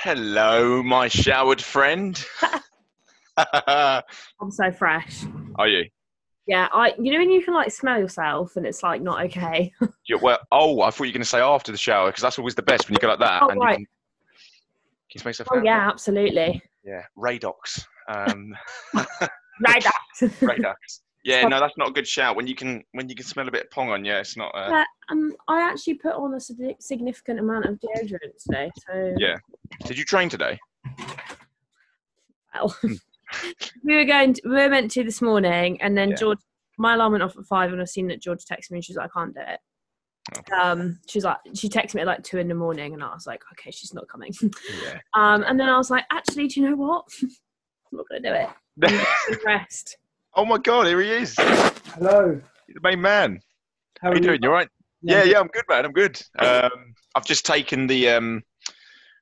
Hello, my showered friend. I'm so fresh. Are you? Yeah, I. You know when you can like smell yourself and it's like not okay. yeah, well, oh, I thought you were going to say after the shower because that's always the best when you go like that. Oh, and right. you can, can you smell yourself? oh out? yeah, absolutely. Yeah. Radox. Um, back. Radox. Yeah, no, that's not a good shout. When you can, when you can smell a bit of pong on, yeah, it's not. Uh, Yeah, um, I actually put on a significant amount of deodorant today. So Yeah. Did you train today? well, we were going. To, we were meant to this morning, and then Yeah. George. My alarm went off at five, and I seen that George texted me, and she's like, "I can't do it." Oh. Um, she's like, she texted me at like two in the morning, and I was like, "Okay, she's not coming." Yeah. um, and then I was like, "Actually, do you know what? I'm not gonna do it. I'm rest." Oh my God, here he is. Hello. The main man. How How are you doing? You all right? Yeah, good. yeah, I'm good, man. I'm good. Um, I've just taken the um,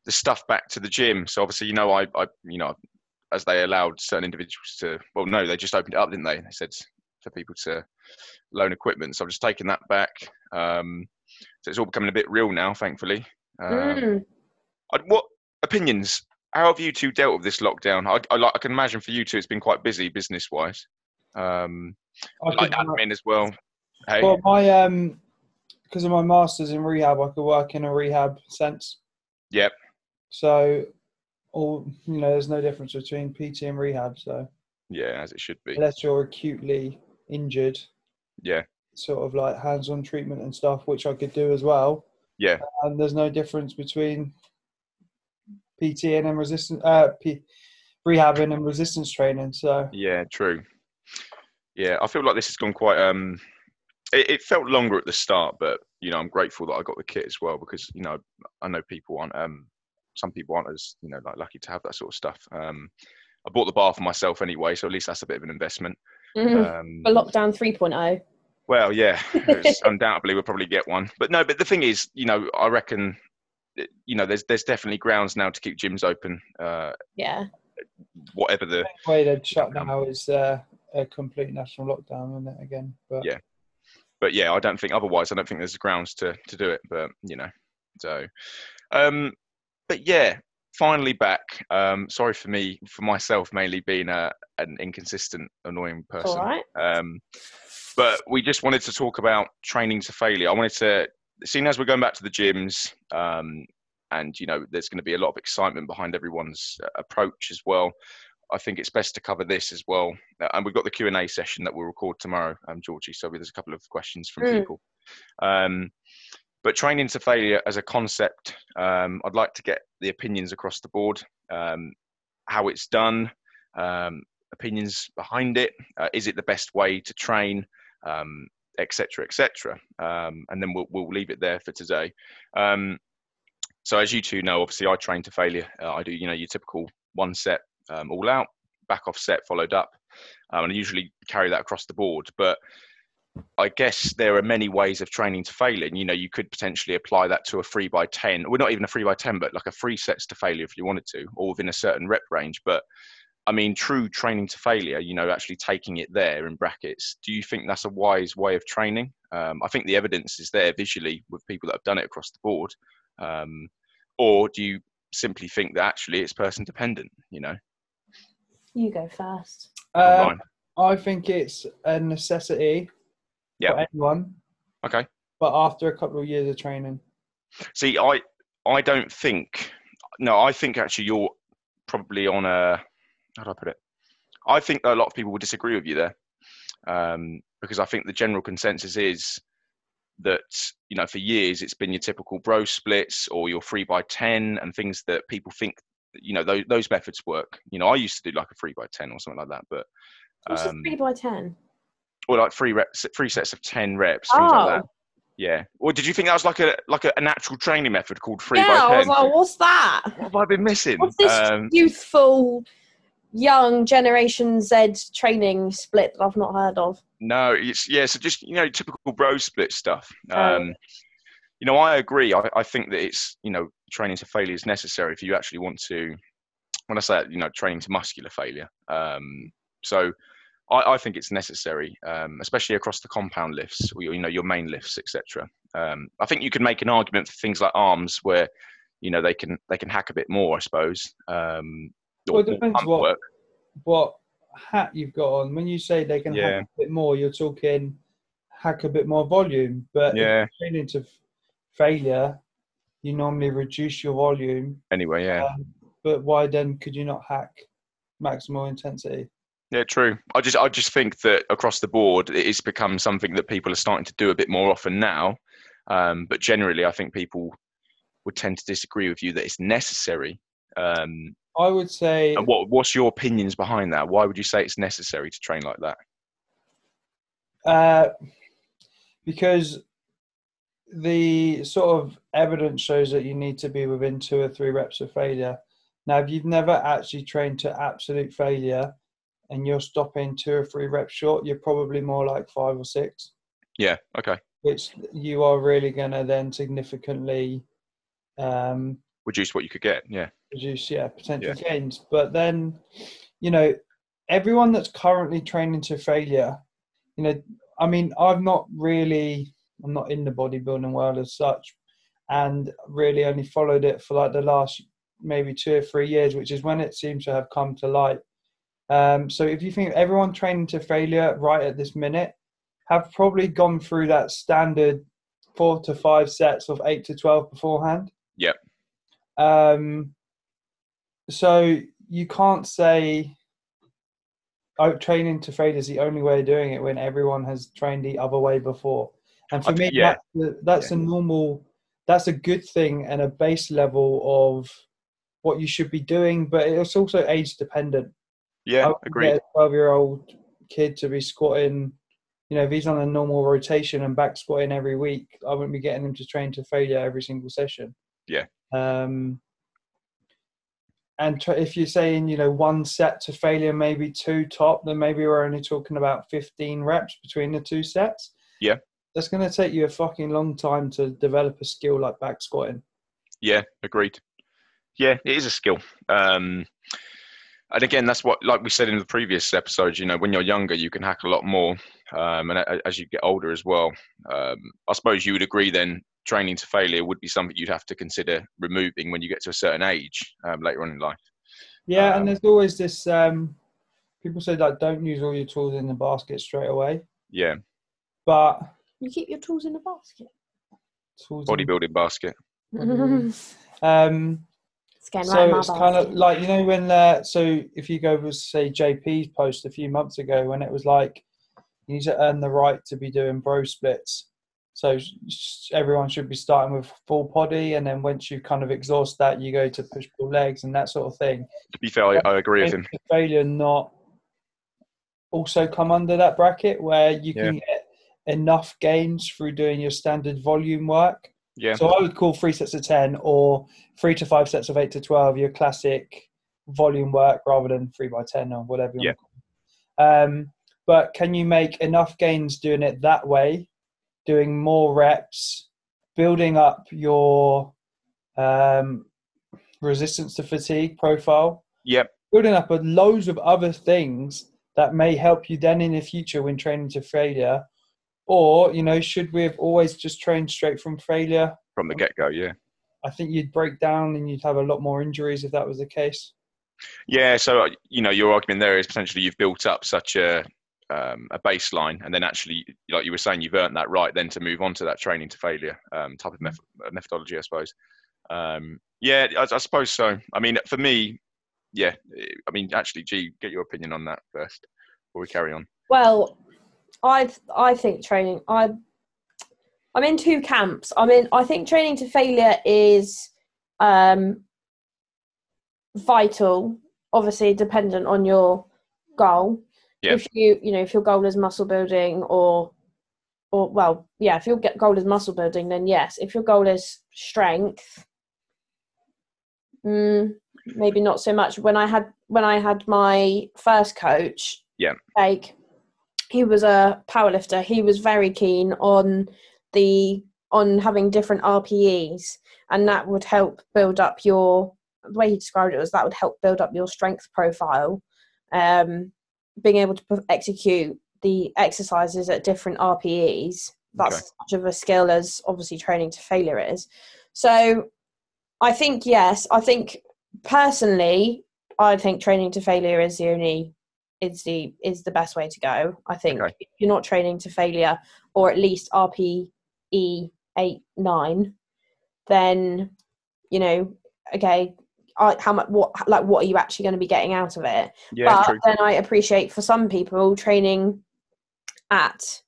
the stuff back to the gym. So obviously, you know, I, I, you know, as they allowed certain individuals to. Well, no, they just opened it up, didn't they? They said for people to loan equipment. So I've just taken that back. Um, so it's all becoming a bit real now, thankfully. Um, Mm. I- what opinions? How have you two dealt with this lockdown? I, I, like, I can imagine for you two, it's been quite busy business-wise. Um, I like admin as well. Hey, well, my um, because of my masters in rehab, I could work in a rehab sense. Yep. So, all you know, there's no difference between PT and rehab. So, yeah, as it should be. unless you're acutely injured, Yeah, sort of like hands-on treatment and stuff, which I could do as well. yeah. And there's no difference between PT and resistance, uh, P, rehabbing and resistance training. So, Yeah, true. Yeah, I feel like this has gone quite. Um, it, it felt longer at the start, but you know, I'm grateful that I got the kit as well because you know, I know people aren't. Um, some people aren't as you know like lucky to have that sort of stuff. Um, I bought the bar for myself anyway, so at least that's a bit of an investment. Mhm. Um, For lockdown oh. 3.0. well, yeah, undoubtedly we'll probably get one. But no, but the thing is, you know, I reckon, you know, there's there's definitely grounds now to keep gyms open, uh, Yeah. whatever the the way they'd shut Um, now is uh, a complete national lockdown, isn't it? Again, but Yeah. but yeah, I don't think otherwise. I don't think there's grounds to to do it. But you know, so, um, but yeah, finally back. Um, sorry for me, for myself mainly being a an inconsistent, annoying person. all right. Um, but we just wanted to talk about training to failure. I wanted to, seeing as we're going back to the gyms, um, and you know, there's going to be a lot of excitement behind everyone's uh, approach as well. I think it's best to cover this as well, Uh, and we've got the Q and A session that we'll record tomorrow, um, Georgie. So there's a couple of questions from Mm. people. Um, but training to failure as a concept, um, I'd like to get the opinions across the board, um, how it's done, um, opinions behind it. Uh, is it the best way to train, um, etc. cetera, et cetera. Um, and then we'll, we'll leave it there for today. Um, so as you two know, obviously I train to failure. Uh, I do, you know, your typical one set um, all out, back off set followed up, um, and I usually carry that across the board. But I guess there are many ways of training to failure. You know, you could potentially apply that to a three by ten. Well, not even a three by ten, but like a three sets to failure if you wanted to, or within a certain rep range. But I mean, true training to failure, you know, actually taking it there in brackets. Do you think that's a wise way of training? Um, I think the evidence is there visually with people that have done it across the board. Um, or do you simply think that actually it's person dependent? You know, You go first. uh. I think it's a necessity Yeah. for anyone, Okay. but after a couple of years of training. See, I I don't think. No, I think actually you're probably on a. How do I put it? I think a lot of people will disagree with you there, um, because I think the general consensus is that you know for years it's been your typical bro splits or your three by ten and things that people think you know those those methods work. You know, I used to do like a three by ten or something like that, but What's um, three by ten? or like three reps, three sets of ten reps, things like that. Oh. Yeah. Or did you think that was like a like a, an actual training method called three Yeah, by I was like, what's that? what have I been missing? What's this Um, youthful, young Generation Z training split that I've not heard of? no, it's yeah. So just you know, typical bro split stuff. Oh. Um, you know, I agree. I, I think that it's you know, training to failure is necessary if you actually want to. When I say you know, training to muscular failure. Um, so I, I think it's necessary, um, especially across the compound lifts, or your, you know, your main lifts, etc. Um, I think you could make an argument for things like arms, where you know they can they can hack a bit more, I suppose. Um, Well, it depends what- work. what hat you've got on. When you say they can Yeah. hack a bit more, you're talking hack a bit more volume. But Yeah. training to failure, you normally reduce your volume. Anyway, yeah. Um, but why then could you not hack maximal intensity? Yeah, true. I just I just think that across the board, it's become something that people are starting to do a bit more often now. Um, but generally, I think people would tend to disagree with you that it's necessary. Um, I would say and what what's your opinions behind that? Why would you say it's necessary to train like that? Uh, because the sort of evidence shows that you need to be within two or three reps of failure. Now, if you've never actually trained to absolute failure and you're stopping two or three reps short, you're probably more like five or six, Yeah. Okay. which you are really going to then significantly um, Reduce what you could get. Yeah. reduce yeah potential gains but then you know everyone that's currently training to failure you know i mean i've not really i'm not in the bodybuilding world as such and really only followed it for like the last maybe two or three years which is when it seems to have come to light um, so if you think everyone training to failure right at this minute have probably gone through that standard four to five sets of eight to 12 beforehand Yep. um, so you can't say oh, training to failure is the only way of doing it when everyone has trained the other way before. And for I me, yeah. that's, the- that's a normal, that's a good thing and a base level of what you should be doing. But it's also age dependent. Yeah. I wouldn't Agreed. get a twelve-year-old kid to be squatting. You know, if he's on a normal rotation and back squatting every week, I wouldn't be getting him to train to failure every single session. Yeah. Um, and if you're saying, you know, one set to failure, maybe two top, then maybe we're only talking about 15 reps between the two sets. Yeah. That's going to take you a fucking long time to develop a skill like back squatting. Yeah, agreed. Yeah, it is a skill. Um, and again, that's what, like we said in the previous episodes, you know, when you're younger, you can hack a lot more. Um, and a- as you get older as well, um, I suppose you would agree then training to failure would be something you'd have to consider removing when you get to a certain age um, later on in life. Yeah, Um, and there's always this. Um, people say that don't use all your tools in the basket straight away, Yeah, but You keep your tools in the basket. tools. in- bodybuilding basket. Um, getting so right in my it's kind of like you know when uh, so if you go with say JP's post a few months ago when it was like you need to earn the right to be doing bro splits. So sh- everyone should be starting with full body, and then once you kind of exhaust that, you go to push pull legs and that sort of thing. To be fair, I, I agree with Is him. failure not also come under that bracket where you Yeah. can get enough gains through doing your standard volume work? Yeah, So I would call three sets of 10 or three to five sets of eight to 12 your classic volume work rather than three by 10 or whatever you Yeah. want to call it. Um, but can you make enough gains doing it that way, doing more reps, building up your um, resistance to fatigue profile, yep, building up a loads of other things that may help you then in the future when training to failure? Or, you know, should we have always just trained straight from failure? from the get go. Yeah. I think you'd break down and you'd have a lot more injuries if that was the case. Yeah, so uh, you know your argument there is potentially you've built up such a um, a baseline, and then actually, like you were saying, you've earned that right then to move on to that training to failure um, type of meth- uh, methodology, I suppose. Um, yeah, I, I suppose so. I mean, for me, yeah. I mean, actually, G, get your opinion on that first before we carry on. Well, I I think training. I I'm in two camps. I mean, I think training to failure is um, vital. Obviously, dependent on your goal. Yeah. If you you know if your goal is muscle building or or well yeah if your goal is muscle building then yes. If your goal is strength, mm, maybe not so much. When I had when I had my first coach, Yeah. like he was a powerlifter. He was very keen on the on having different RPEs, and that would help build up your. The way he described it was that would help build up your strength profile. Um, being able to execute the exercises at different RPEs. That's Okay. much of a skill as obviously training to failure is. So I think yes. I think personally, I think training to failure is the only is the is the best way to go. I think Okay. if you're not training to failure, or at least RPE eight nine, then you know, okay, I, how much what like what are you actually going to be getting out of it? Yeah, but true. then I appreciate for some people training at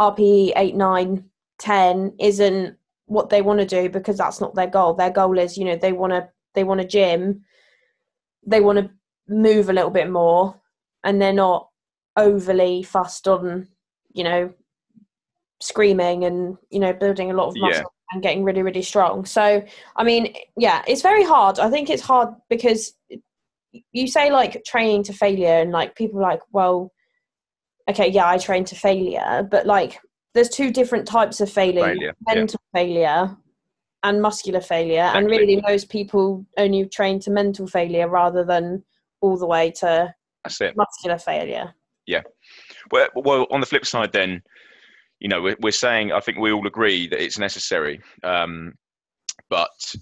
RPE 8, 9, 10 isn't what they want to do because that's not their goal. Their goal is, you know, they want to they want a gym, they want to move a little bit more, and they're not overly fussed on, you know, screaming and you know building a lot of Yeah. muscle and getting really really strong. So I mean, yeah, it's very hard. I think it's hard because you say like training to failure and like people are like well okay yeah i train to failure but like there's two different types of failure Failure, yeah. mental failure and muscular failure and really most people only train to mental failure rather than all the way to That's it. muscular failure Yeah. Well, well, on the flip side, then, you know, we're, we're saying I think we all agree that it's necessary. Um, but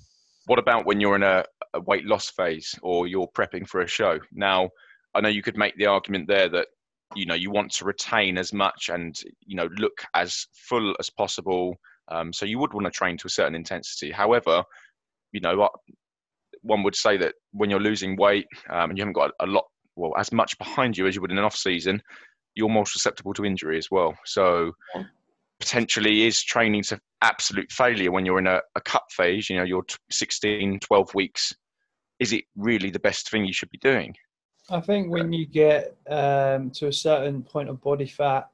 what about when you're in a, a weight loss phase or you're prepping for a show? Now, I know you could make the argument there that you know you want to retain as much and you know look as full as possible. Um, so you would want to train to a certain intensity. However, you know, what one would say that when you're losing weight um, and you haven't got a lot, well, as much behind you as you would in an off season, you're more susceptible to injury as well. So Yeah. potentially is training to absolute failure when you're in a, a cut phase, you know, you're t- 16, 12 weeks. Is it really the best thing you should be doing? I think when you get um, to a certain point of body fat,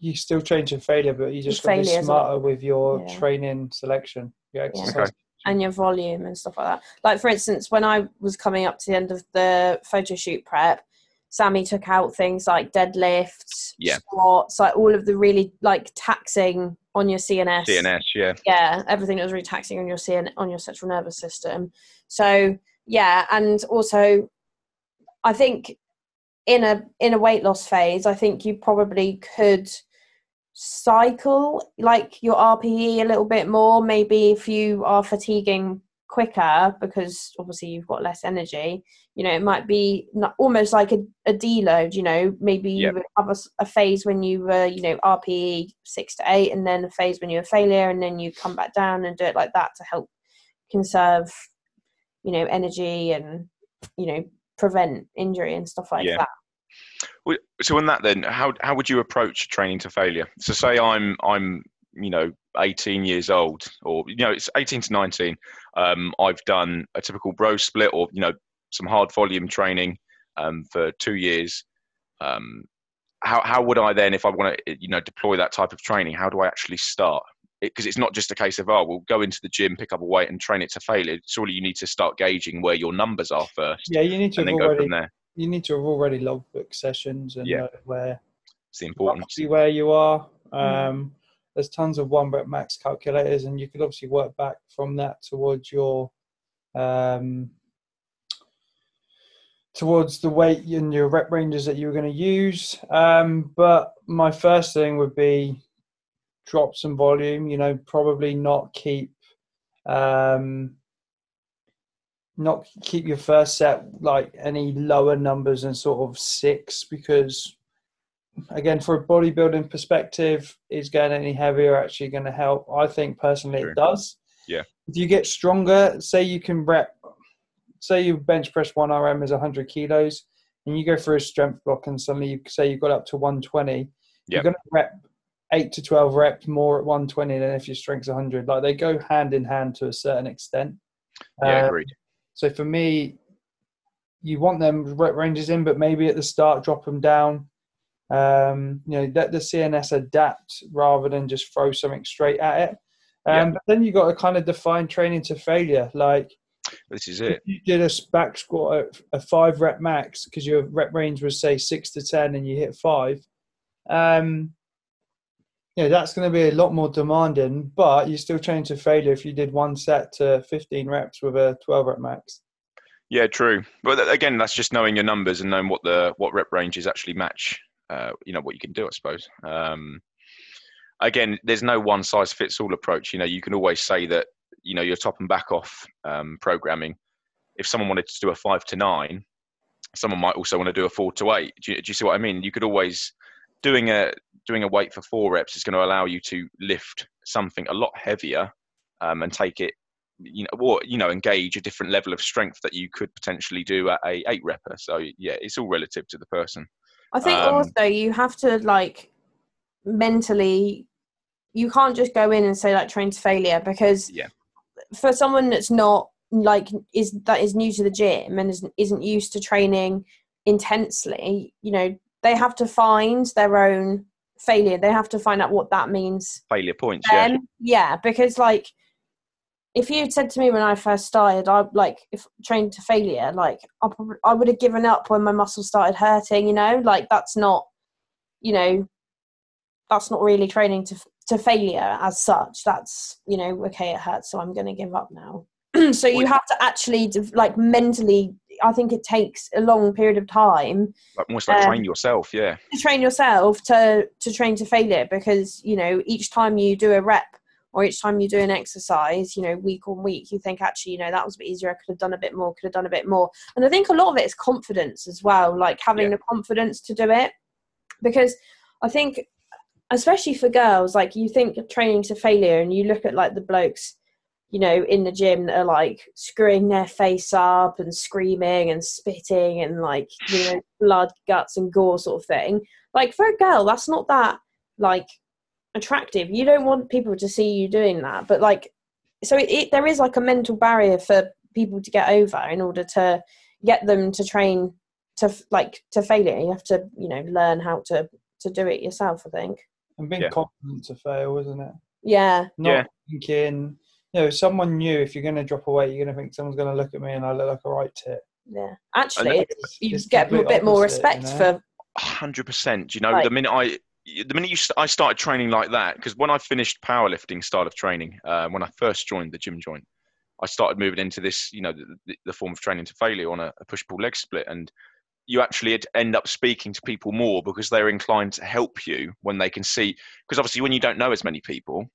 you still train to failure, but you just got to be Failure is a- smarter with your Yeah. training selection, your exercise. Okay. And your volume and stuff like that. Like for instance, when I was coming up to the end of the photo shoot prep, Sammy took out things like deadlifts, Yeah. squats, like all of the really like taxing on your CNS. DNS, yeah. Yeah, everything that was really taxing on your CN on your central nervous system. So yeah, and also I think in a in a weight loss phase, I think you probably could cycle like your RPE a little bit more. Maybe if you are fatiguing quicker because obviously you've got less energy, you know, it might be not, almost like a, a deload. You know, maybe you Yep. would have a phase when you were, you know, RPE six to eight, and then a phase when you're a failure, and then you come back down and do it like that to help conserve, you know, energy and you know prevent injury and stuff like Yeah. that. So on that then, how how would you approach training to failure? So say I'm I'm you know 18 years old, or you know it's 18 to 19. Um, I've done a typical bro split, or you know some hard volume training um, for two years. Um, how how would I then, if I want to you know deploy that type of training, how do I actually start? Because it's not just a case of oh we'll go into the gym, pick up a weight, and train it to failure. Surely you need to start gauging where your numbers are first, Yeah, you need to and then go already from there. You need to have already logbook sessions and Yeah. know where It's importance. roughly where you are. Mm. Um, there's tons of one rep max calculators, and you could obviously work back from that towards your um, towards the weight and your rep ranges that you were going to use. Um, but my first thing would be drop some volume. You know, probably not keep um, not keep your first set like any lower numbers than sort of six because again for a bodybuilding perspective is going any heavier actually going to help i think personally True. it does Yeah. if you get stronger say you can rep say you bench press 1 rm is 100 kilos and you go for a strength block and suddenly you say you got up to 120 you're going to rep 8 to 12 reps more at 120 than if your strength's 100 like they go hand in hand to a certain extent Yeah, Uh, agreed. So for me, you want them rep ranges in, but maybe at the start drop them down. Um, you know, let the CNS adapt rather than just throw something straight at it. Um, Yeah. But then you got to kind of define training to failure. Like This is it. you did a back squat at a five rep max because your rep range was say six to ten and you hit five. Um, know, that's going to be a lot more demanding, but you still train to failure if you did one set to 15 reps with a 12 rep max. Yeah, true. But again, that's just knowing your numbers and knowing what the what rep ranges actually match. Uh, you know what you can do, I suppose. Um, again, there's no one size fits all approach. You know, you can always say that you know your top and back off um, programming. If someone wanted to do a five to nine, someone might also want to do a four to eight. Do you, do you see what I mean? You could always doing a doing a weight for four reps is going to allow you to lift something a lot heavier um, and take it you know or you know engage a different level of strength that you could potentially do at a eight repper so yeah it's all relative to the person I think um, also you have to like mentally you can't just go in and say like train to failure because yeah. for someone that's not like is that is new to the gym and isn't isn't used to training intensely you know they have to find their own failure they have to find out what that means failure points then, yeah yeah because like if you said to me when I first started, I like if trained to failure, like I, probably, I would have given up when my muscles started hurting. You know, like that's not, you know, that's not really training to to failure as such. That's you know, okay, it hurts, so I'm going to give up now. so you have to actually like mentally. I think it takes a long period of time. Like almost like um, train yourself, yeah. To train yourself to to train to failure because you know each time you do a rep or each time you do an exercise, you know, week on week, you think actually, you know, that was a bit easier. I could have done a bit more, could have done a bit more. And I think a lot of it is confidence as well, like having yeah. the confidence to do it. Because I think, especially for girls, like you think training to failure and you look at like the blokes, you know, in the gym that are like screwing their face up and screaming and spitting and like, you know, blood, guts, and gore sort of thing. Like for a girl, that's not that like attractive. You don't want people to see you doing that, but like, so it, it, there is like a mental barrier for people to get over in order to get them to train to like to failure. You have to, you know, learn how to to do it yourself. I think. And being yeah. confident to fail, isn't it? Yeah. Not yeah. thinking, you know, someone new. If you're going to drop away, you're going to think someone's going to look at me and I look like a right tit. Yeah, actually, you just get a bit more respect you know? for. Hundred percent. You know, like, the minute I the minute you st- I started training like that, because when I finished powerlifting style of training, uh, when I first joined the gym joint, I started moving into this, you know, the, the form of training to failure on a, a push pull leg split, and you actually end up speaking to people more because they're inclined to help you when they can see. Because obviously, when you don't know as many people,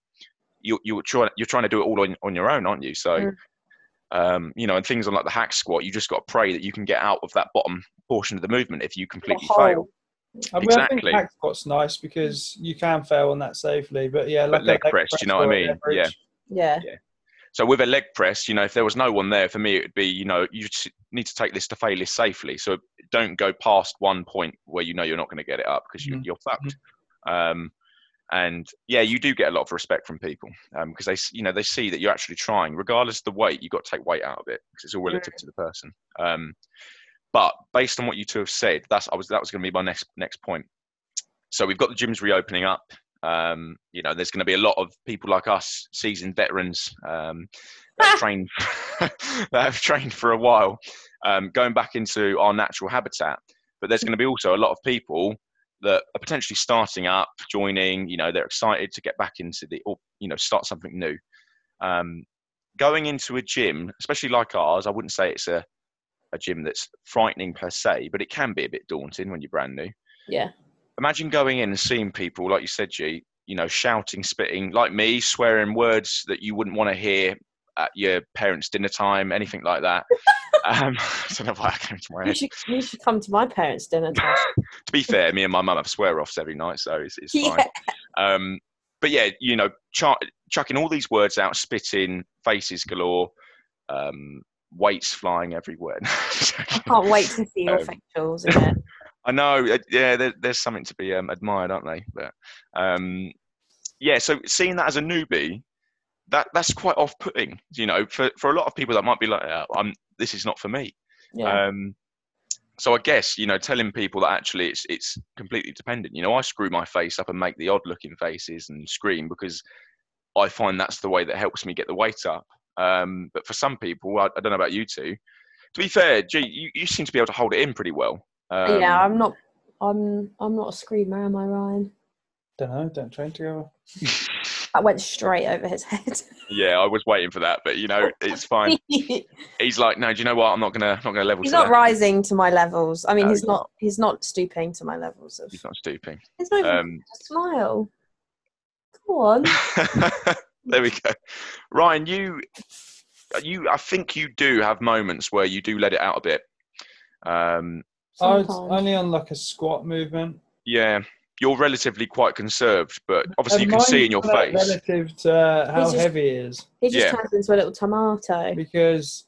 you you try you're trying to do it all on, on your own, aren't you? So. Mm. Um, you know, and things on like the hack squat, you just got to pray that you can get out of that bottom portion of the movement if you completely fail. I mean, exactly. I think hack squat's nice because you can fail on that safely, but yeah, like leg, leg, press, press. Do you know what I mean? Yeah. yeah. Yeah. So with a leg press, you know, if there was no one there for me, it would be, you know, you need to take this to failure safely. So don't go past one point where you know you're not going to get it up because you, mm-hmm. are fucked. Mm-hmm. Um, and yeah, you do get a lot of respect from people because um, they, you know, they see that you're actually trying, regardless of the weight. You've got to take weight out of it because it's all relative mm-hmm. to the person. Um, but based on what you two have said, that's I was that was going to be my next next point. So we've got the gyms reopening up. Um, you know, there's going to be a lot of people like us, seasoned veterans, um, that have trained that have trained for a while, um, going back into our natural habitat. But there's going to be also a lot of people that are potentially starting up, joining. You know, they're excited to get back into the, or you know, start something new. Um, going into a gym, especially like ours, I wouldn't say it's a a gym that's frightening per se, but it can be a bit daunting when you're brand new. Yeah. Imagine going in and seeing people, like you said, G, you know, shouting, spitting, like me, swearing words that you wouldn't want to hear at your parents' dinner time, anything like that. um, I don't know why I came to my. You should, you should come to my parents' dinner time. to be fair, me and my mum have swear offs every night, so it's, it's fine. Yeah. Um, but yeah, you know, ch- chucking all these words out, spitting, faces galore, um, weights flying everywhere. I can't wait to see your um. I know, uh, yeah. There, there's something to be um, admired, aren't they? But um, yeah, so seeing that as a newbie, that that's quite off-putting. You know, for for a lot of people, that might be like, oh, "I'm this is not for me." Yeah. Um, so I guess you know, telling people that actually it's it's completely dependent. You know, I screw my face up and make the odd-looking faces and scream because I find that's the way that helps me get the weight up. Um, but for some people, I, I, don't know about you two. To be fair, G, you, you seem to be able to hold it in pretty well. Um, yeah, I'm not. I'm I'm not a screamer, am I, Ryan? Don't know. Don't train together. I went straight over his head. yeah, I was waiting for that, but you know, it's fine. he's like, no, do you know what? I'm not gonna not gonna level. He's not that. rising to my levels. I mean, no, he's not. not. He's not stooping to my levels. Of, he's not stooping. He's not even um, smile. Go on. there we go. Ryan, you, you, I think you do have moments where you do let it out a bit. Um, I was only on like a squat movement. yeah, you're relatively quite conserved, but obviously you can see in your face. relative to uh, how He's just- heavy it is. He just Yeah. turns into a little tomato. because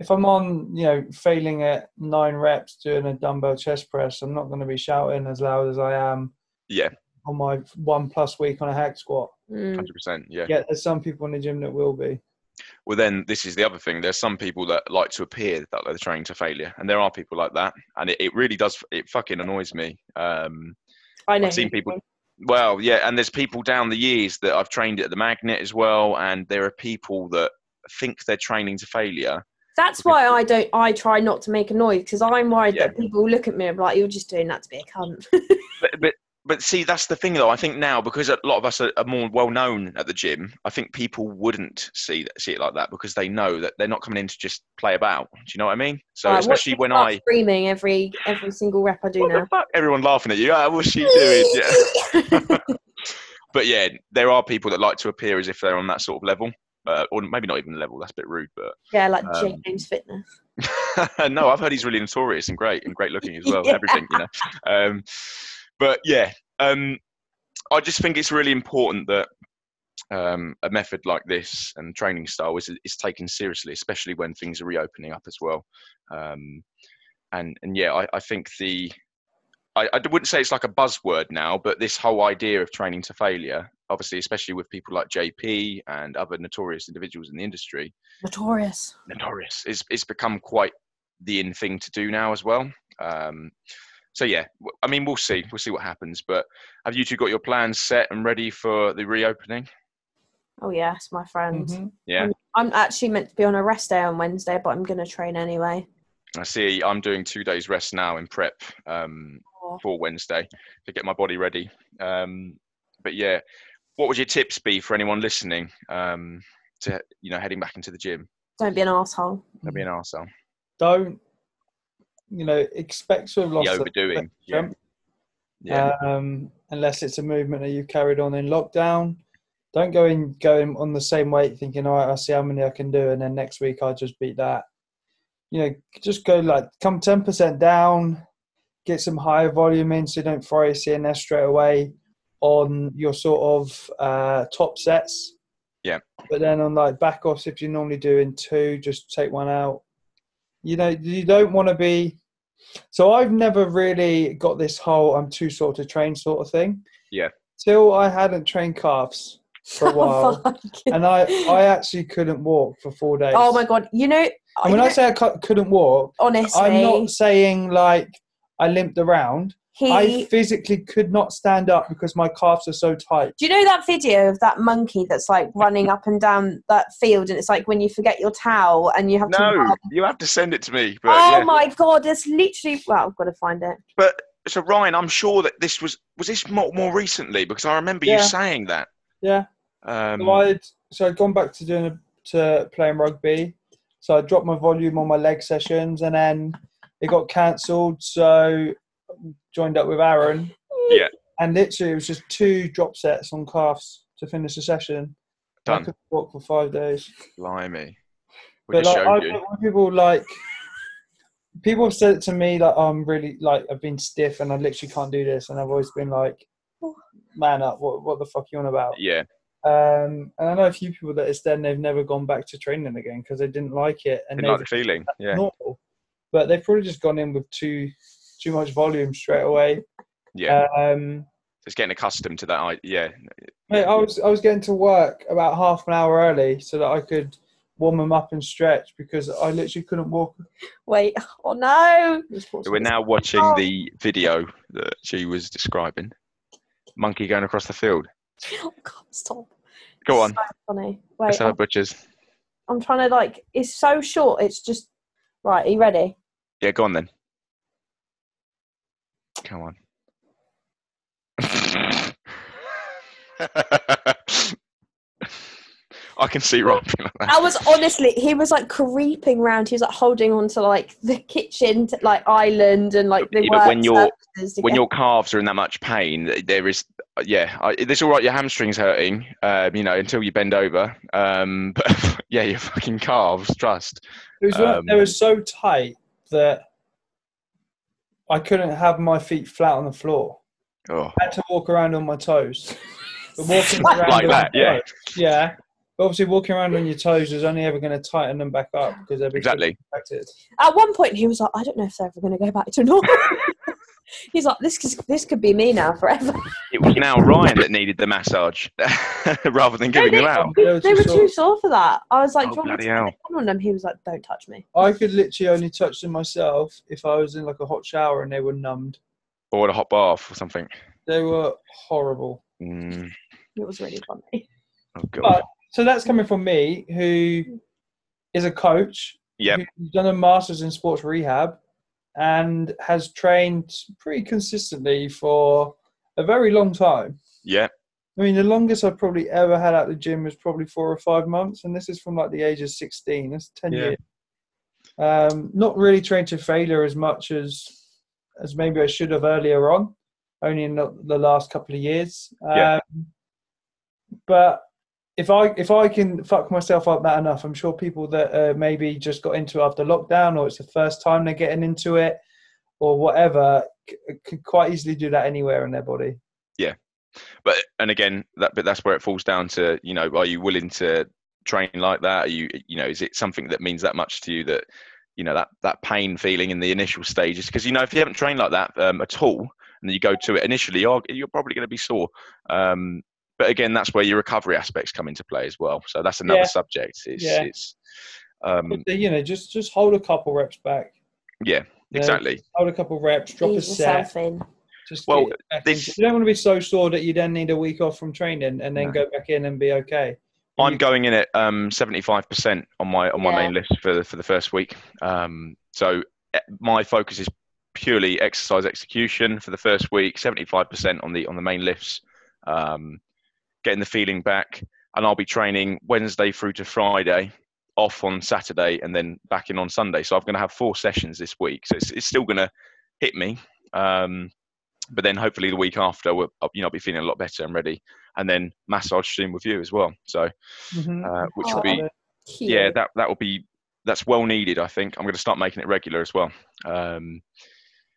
if I'm on, you know, failing at nine reps doing a dumbbell chest press, I'm not going to be shouting as loud as I am Yeah, on my one plus week on a hack squat. Mm. hundred percent. Yeah. Yet there's some people in the gym that will be. Well, then this is the other thing. There's some people that like to appear that they're training to failure, and there are people like that, and it, it really does. It fucking annoys me. Um, I know. I've seen people- well, yeah, and there's people down the years that I've trained at the magnet as well, and there are people that think they're training to failure. That's why I don't. I try not to make a noise because I'm worried Yeah. that people look at me and be like, "You're just doing that to be a cunt." But, see, that's the thing though. I think now because a lot of us are, are more well known at the gym, I think people wouldn't see see it like that because they know that they're not coming in to just play about. Do you know what I mean? So watch especially when I screaming every every single rep I do what now. the fuck? Everyone laughing at you. Ah, what's she doing? Yeah. but yeah, there are people that like to appear as if they're on that sort of level, uh, or maybe not even level. That's a bit rude, but yeah, like Um, James Fitness. no, I've heard he's really notorious and great and great looking as well. Yeah. Everything, you know. Um, but yeah, um, I just think it's really important that um, a method like this and training style is is taken seriously, especially when things are reopening up as well. Um, and and yeah, I, I think the I, I wouldn't say it's like a buzzword now, but this whole idea of training to failure, obviously, especially with people like JP and other notorious individuals in the industry, Notorious. notorious. It's it's become quite the in thing to do now as well. Um, so yeah, I mean we'll see, we'll see what happens. But have you two got your plans set and ready for the reopening? Oh yes, my friend. Mhm. Yeah, I'm actually meant to be on a rest day on Wednesday, but I'm going to train anyway. I see. I'm doing two days rest now in prep um, Oh. for Wednesday to get my body ready. Um, but yeah, what would your tips be for anyone listening um, to you know heading back into the gym? Don't be an asshole. Don't be an asshole. Don't, you know, expect to have lost The overdoing. Yeah. Yeah. um, unless it's a movement that you've carried on in lockdown. Don't go in going on the same weight thinking, all right, I'll see how many I can do, and then next week I'll just beat that. You know, just go like come ten percent down, get some higher volume in, so you don't throw your CNS straight away on your sort of uh, top sets. Yeah. But then on like back offs, if you're normally doing two, just take one out. You know, you don't want to be. So I've never really got this whole I'm too sore to train sort of thing. Yeah. Till I hadn't trained calves for a oh, while, Fuck. and I I actually couldn't walk for four days. oh my god! You know, And when you I say I couldn't walk, honestly, I'm not saying like I limped around. He. I physically could not stand up because my calves are so tight. do you know that video of that monkey that's like running up and down that field, and it's like when you forget your towel and you have to. No, you have to send it to me. But oh yeah. my god! It's literally. Well, I've got to find it. But so Ryan, I'm sure that this was was this more, more recently because I remember Yeah. you saying that. Yeah. Um, So I'd so I'd gone back to doing a, to playing rugby. So I dropped my volume on my leg sessions, and then it got cancelled. So joined up with Aaron. Yeah. And literally, it was just two drop sets on calves to finish the session. I done. could walk for five days. Blimey. We But like, I, when people like people have said it to me like I'm really like I've been stiff and I literally can't do this, and I've always been like, man up, what what the fuck you on about? Yeah, Um, and I know a few people that it's then they've never gone back to training again because they didn't like it and didn't like the feeling. Yeah, normal. But they've probably just gone in with too too much volume straight away. yeah. Um, Just getting accustomed to that. I, yeah, mate, I was I was getting to work about half an hour early so that I could warm them up and stretch because I literally couldn't walk. Wait. Oh no! we're now watching the video that she was describing. Monkey going across the field. Oh god! Stop. Go on, So funny. let's Wait. have a I'm, butchers. I'm trying to like. It's so short. It's just. Right. Are you ready? Yeah, go on then. Come on. I can see Rob like. I was honestly, he was like creeping around. He was like holding on to like the kitchen, like island, and like the Yeah, but when work you're- surfaces to when your calves are in that much pain, there is yeah, I, it's all right. Your hamstring's hurting, um, you know, until you bend over. Um, but yeah, your fucking calves, trust. It was Um, they were so tight that I couldn't have my feet flat on the floor. Oh, I had to walk around on my toes. But walking Like around like on that, your yeah. toes- yeah. But obviously, walking around on your toes is only ever going to tighten them back up because they're be exactly. affected. At one point, he was like, "I don't know if they're ever going to go back to normal." He's like, "This is, this could be me now forever." It was now Ryan that needed the massage rather than giving they- them out. They were they too were sore. too sore for that. I was like, Oh, "Do you want me bloody to hell. put it on them?" He was like, "Don't touch me." I could literally only touch them myself if I was in like a hot shower and they were numbed. Or a hot bath or something. They were horrible. Mm, It was really funny. oh, God. But so that's coming from me, who is a coach, Yeah. who's done a master's in sports rehab, and has trained pretty consistently for a very long time. Yeah. I mean, the longest I've probably ever had at the gym was probably four or five months, and this is from like the age of sixteen. That's ten Yeah. years. Um, not really trained to failure as much as as maybe I should have earlier on, only in the, the last couple of years. Yeah. Um, but if I if I can fuck myself up that enough, I'm sure people that uh, maybe just got into it after lockdown, or it's the first time they're getting into it, or whatever, c- could quite easily do that anywhere in their body. Yeah, but and again that but that's where it falls down to you know are you willing to train like that? Are you you know is it something that means that much to you that you know that that pain feeling in the initial stages? Because you know if you haven't trained like that um, at all and you go to it initially you're, you're probably going to be sore. Um, but again that's where your recovery aspects come into play as well so that's another Yeah. subject it's, Yeah. it's um, But, you know, just just hold a couple reps back. yeah Yeah. exactly Hold a couple reps, drop a set. in. Just Well, this- you don't want to be so sore that you then need a week off from training and then No. go back in and be okay. I'm going in at um, 75% on my on my Yeah. main list for the, for the first week. Um, so eh, my focus is purely exercise execution for the first week. 75% on the on the main lifts, um, getting the feeling back, and I'll be training Wednesday through to Friday, off on Saturday, and then back in on Sunday. So I'm going to have four sessions this week. So it's, it's still going to hit me. Um, but then hopefully the week after, we'll, you know, I'll be feeling a lot better and ready. And then massage soon with you as well. So Mhm. uh, which Oh, will be Cute. yeah that that will be that's well needed i think i'm going to start making it regular as well um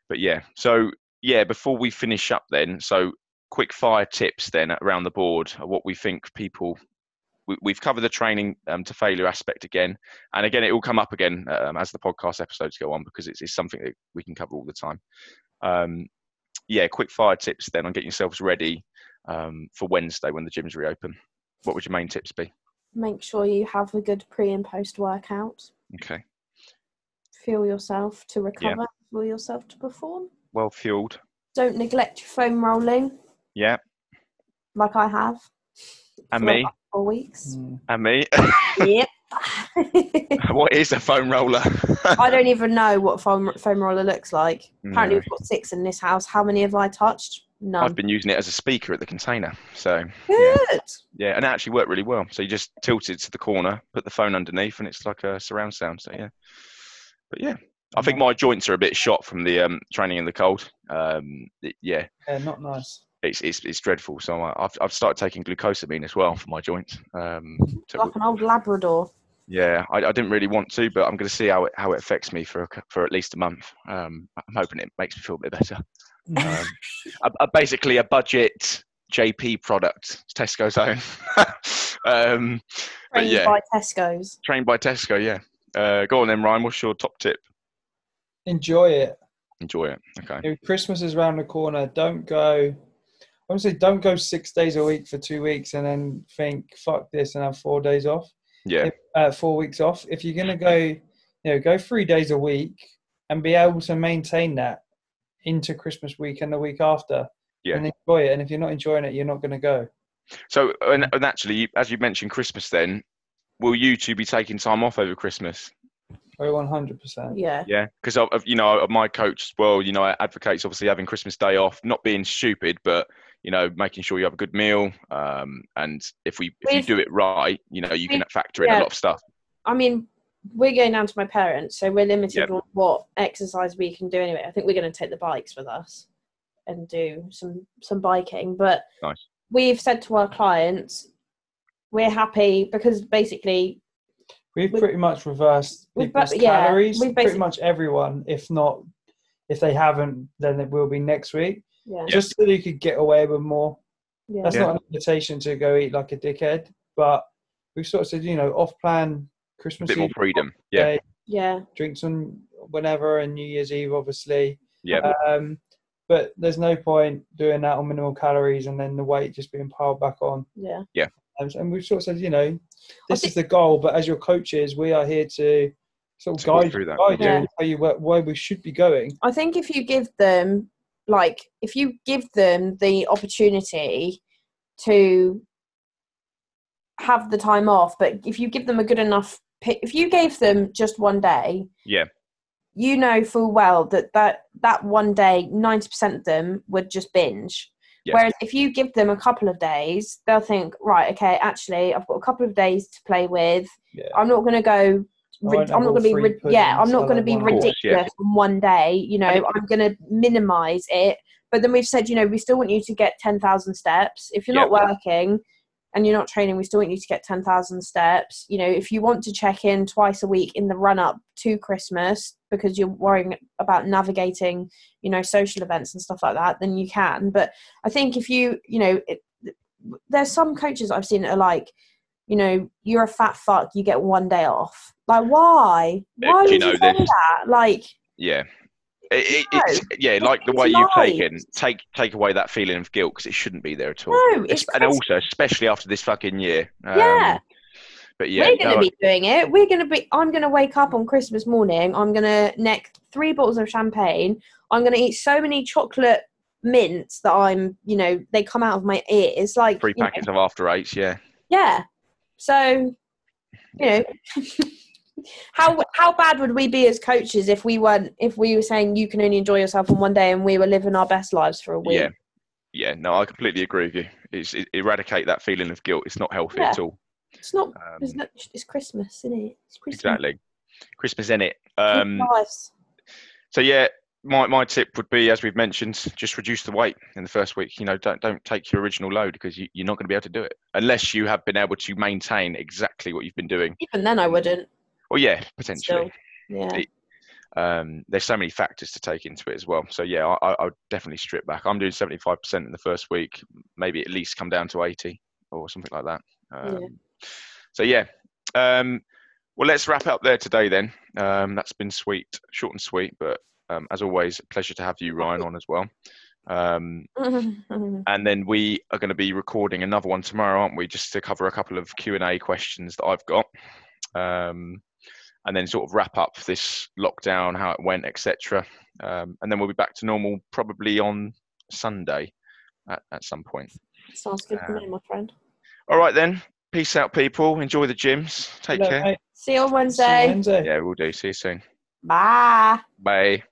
but yeah so yeah before we finish up then so quick fire tips then around the board what we think people we, we've covered the training um, to failure aspect again. And again it will come up again um, as the podcast episodes go on because it's, it's something that we can cover all the time. Um yeah quick fire tips then on getting yourselves ready um, for wednesday when the gyms reopen. What would your main tips be? Make sure you have a good pre and post workout. okay. Feel yourself to recover. Feel yourself to perform. well fueled. Don't neglect your foam rolling, yeah like I have. And me. about Four weeks. Mm. And me. yep. what is a foam roller? I don't even know what foam foam roller looks like. Apparently, No. we've got six in this house. How many have I touched? None. I've been using it as a speaker at the container. So Good. yeah, and it actually worked really well. So you just tilt it to the corner, put the phone underneath, and it's like a surround sound. So yeah, but yeah, I think my joints are a bit shot from the um, training in the cold. Um, it- yeah, Yeah, not nice. It's, it's it's dreadful. So I- I've I've started taking glucosamine as well for my joints. Um, to- Like an old Labrador. yeah, I, I didn't really want to, but I'm going to see how it how it affects me for a for at least a month. Um, I'm hoping it makes me feel a bit better. Um, a, a, basically a budget JP product, Tesco's own. um, Trained yeah, by Tesco's. trained by Tesco. Yeah. Uh, go on then, Ryan. What's your top tip? Enjoy it. Enjoy it. Okay. You know, Christmas is around the corner. Don't go. Honestly, don't go six days a week for two weeks and then think fuck this and have four days off. Yeah. If, uh, four weeks off. If you're gonna go, you know, go three days a week and be able to maintain that into Christmas week and the week after. Yeah. And enjoy it. And if you're not enjoying it, you're not gonna go. So, and, and actually, as you mentioned Christmas, then will you two be taking time off over Christmas? Oh, one hundred percent. Yeah. Yeah, because of, of you know my coach as well. You know, I advocates obviously having Christmas Day off, not being stupid, but you know, making sure you have a good meal. Um, and if we if you We've- do it right, you know, you can factor in a lot of stuff. I mean, we're going down to my parents, so we're limited Yep. on what exercise we can do anyway. I think we're going to take the bikes with us. and do some some biking. But Nice. we've said to our clients, we're happy because basically, We've We've- pretty much reversed we've people's yeah, calories. we've pretty much everyone. If not, if they haven't, then it will be next week. Yeah, Just so you could get away with more. yeah, That's Yeah. not an invitation to go eat like a dickhead, but we sort of said, you know, off plan Christmas. A Christmas bit more freedom. Yeah. day, yeah, drinks on whenever, and New Year's Eve, obviously. Yeah. Um, but there's no point doing that on minimal calories and then the weight just being piled back on. yeah. And, and we've sort of said, you know, this think- is the goal, but as your coaches, we are here to sort of Talk guide, through that. guide you Yeah. and tell you where, where we should be going. I think if you give them like if you give them the opportunity to have the time off, but if you give them a good enough if you gave them just one day, Yeah. you know full well that that, that one day 90% of them would just binge. Yeah. Whereas if you give them a couple of days, they'll think, right, okay, actually, I've got a couple of days to play with. Yeah. I'm not going to go. Won't I'm not going to be. rid- yeah, I'm not going to be. Of course, ridiculous yeah. on one day. You know, I'm going to minimize it. But then we've said, you know, we still want you to get 10,000 steps. If you're not working and you're not training, we still want you to get 10,000 steps. You know, if you want to check in twice a week in the run up to Christmas because you're worrying about navigating, you know, social events and stuff like that, then you can. But I think if you, you know, it, there's some coaches I've seen that are like, you know, you're a fat fuck, you get one day off. Like, why? Why do you would you, know say this? that? Like, Yeah. It, it, No. it's yeah, like the way you've taken light. take take away that feeling of guilt because it shouldn't be there at all. no, it's and also, especially after this fucking year. Um, Yeah. But yeah, we're going to no, be doing it. We're going to be. I'm going to wake up on Christmas morning. I'm going to neck three bottles of champagne. I'm going to eat so many chocolate mints that I'm, you know, they come out of my ears. Like, three you know, packets of after eights. Yeah. yeah. So, you know, how how bad would we be as coaches if we weren't if we were saying you can only enjoy yourself on one day and we were living our best lives for a week? Yeah. Yeah. No, I completely agree with you. It's it, eradicate that feeling of guilt. It's not healthy at all. It's not. Um, It's, not, it's Christmas, isn't it? It's Christmas. exactly. Christmas in it. Um. So yeah, my, my tip would be, as we've mentioned, just reduce the weight in the first week. You know, don't don't take your original load because you, you're not going to be able to do it unless you have been able to maintain exactly what you've been doing. Even then, I wouldn't. Well, yeah, potentially. Still, yeah. It- Um, there's so many factors to take into it as well. So yeah, I, I would definitely strip back. I'm doing 75% in the first week, maybe at least come down to 80 or something like that. Um, Yeah. So yeah. Um, well, let's wrap up there today then. Um, that's been sweet, short and sweet, but um, as always, pleasure to have you, Ryan, on as well. Um, and then we are going to be recording another one tomorrow, aren't we? Just to cover a couple of Q and A questions that I've got, um, and then sort of wrap up this lockdown, how it went, etc. Um, and then we'll be back to normal probably on Sunday at, at some point. Sounds good to me, Um, my friend. All right then. Peace out, people. Enjoy the gyms. Take Look, care. mate, See you on see you Wednesday. Wednesday. Yeah, we'll do. See you soon. Bye. Bye.